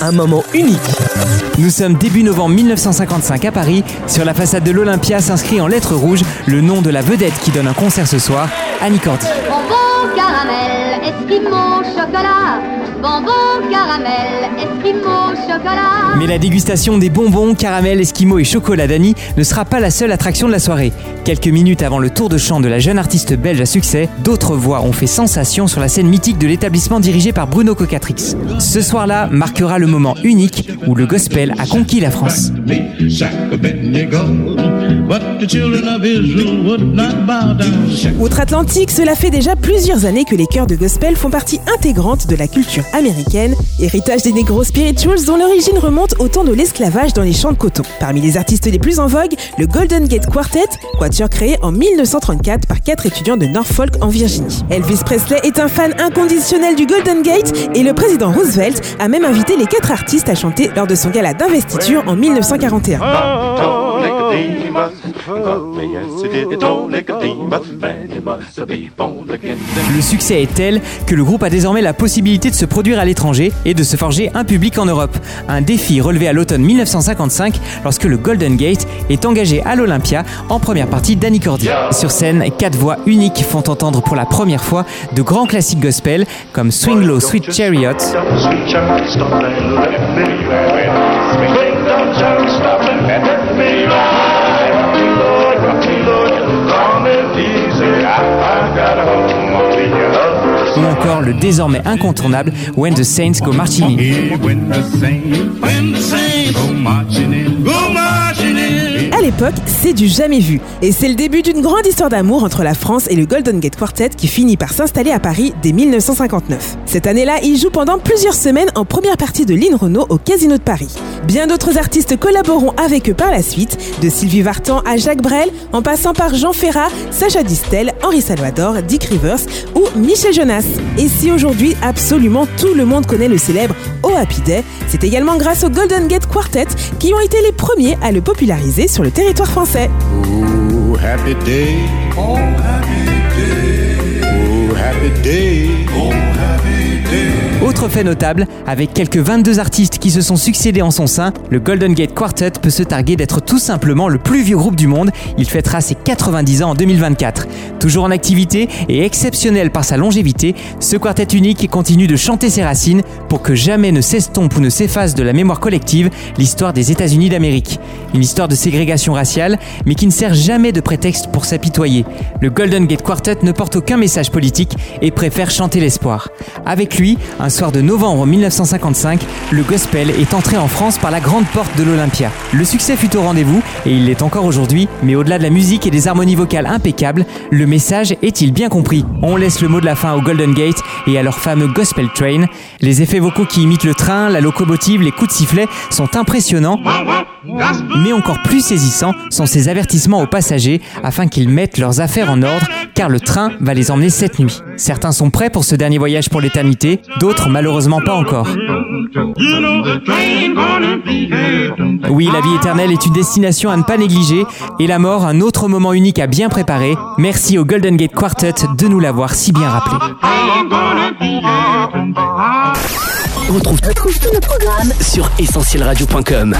un moment unique. Nous sommes début novembre 1955 à Paris. Sur la façade de l'Olympia s'inscrit en lettres rouges le nom de la vedette qui donne un concert ce soir, Annie Cordy. Bonbon caramel, esquimau, chocolat. Bonbon caramel, chocolat. Mais la dégustation des bonbons, caramel, esquimaux et chocolat d'Annie ne sera pas la seule attraction de la soirée. Quelques minutes avant le tour de chant de la jeune artiste belge à succès, d'autres voix ont fait sensation sur la scène mythique de l'établissement dirigé par Bruno Cocatrix. Ce soir-là marquera le moment unique où le gospel a conquis la France. Outre-Atlantique, cela fait déjà plusieurs années que les chœurs de gospel font partie intégrante de la culture américaine, héritage des Negro Spirituals dont l'origine remonte au temps de l'esclavage dans les champs de coton. Parmi les artistes les plus en vogue, le Golden Gate Quartet, quatuor créé en 1934 par quatre étudiants de Norfolk en Virginie. Elvis Presley est un fan inconditionnel du Golden Gate et le président Roosevelt a même invité les quatre artistes à chanter lors de son gala d'investiture en 1941. Le succès est tel que le groupe a désormais la possibilité de se produire à l'étranger et de se forger un public en Europe. Un défi relevé à l'automne 1955 lorsque le Golden Gate est engagé à l'Olympia en première partie d'Annie Cordy. Sur scène, quatre voix uniques font entendre pour la première fois de grands classiques gospel comme Swing Low Sweet Chariot, ou encore le désormais incontournable When the Saints Go Marching In. À l'époque, c'est du jamais vu. Et c'est le début d'une grande histoire d'amour entre la France et le Golden Gate Quartet qui finit par s'installer à Paris dès 1959. Cette année-là, il joue pendant plusieurs semaines en première partie de Lynn Renault au Casino de Paris. Bien d'autres artistes collaboreront avec eux par la suite, de Sylvie Vartan à Jacques Brel, en passant par Jean Ferrat, Sacha Distel, Henri Salvador, Dick Rivers ou Michel Jonas. Et si aujourd'hui absolument tout le monde connaît le célèbre Oh Happy Day, c'est également grâce au Golden Gate Quartet qui ont été les premiers à le populariser sur le territoire français. Oh, happy day. Oh, happy day. Autre fait notable, avec quelques 22 artistes qui se sont succédés en son sein, le Golden Gate Quartet peut se targuer d'être tout simplement le plus vieux groupe du monde. Il fêtera ses 90 ans en 2024. Toujours en activité et exceptionnel par sa longévité, ce quartet unique continue de chanter ses racines pour que jamais ne s'estompe ou ne s'efface de la mémoire collective l'histoire des États-Unis d'Amérique. Une histoire de ségrégation raciale, mais qui ne sert jamais de prétexte pour s'apitoyer. Le Golden Gate Quartet ne porte aucun message politique et préfère chanter l'espoir. Avec lui, un soir novembre 1955, le gospel est entré en France par la grande porte de l'Olympia. Le succès fut au rendez-vous et il l'est encore aujourd'hui, mais au-delà de la musique et des harmonies vocales impeccables, le message est-il bien compris? On laisse le mot de la fin au Golden Gate et à leur fameux Gospel Train. Les effets vocaux qui imitent le train, la locomotive, les coups de sifflet sont impressionnants. Mais encore plus saisissants sont ces avertissements aux passagers afin qu'ils mettent leurs affaires en ordre car le train va les emmener cette nuit. Certains sont prêts pour ce dernier voyage pour l'éternité, d'autres malheureusement pas encore. Oui, la vie éternelle est une destination à ne pas négliger et la mort un autre moment unique à bien préparer. Merci au Golden Gate Quartet de nous l'avoir si bien rappelé. On retrouve tous nos programmes sur essentielradio.com.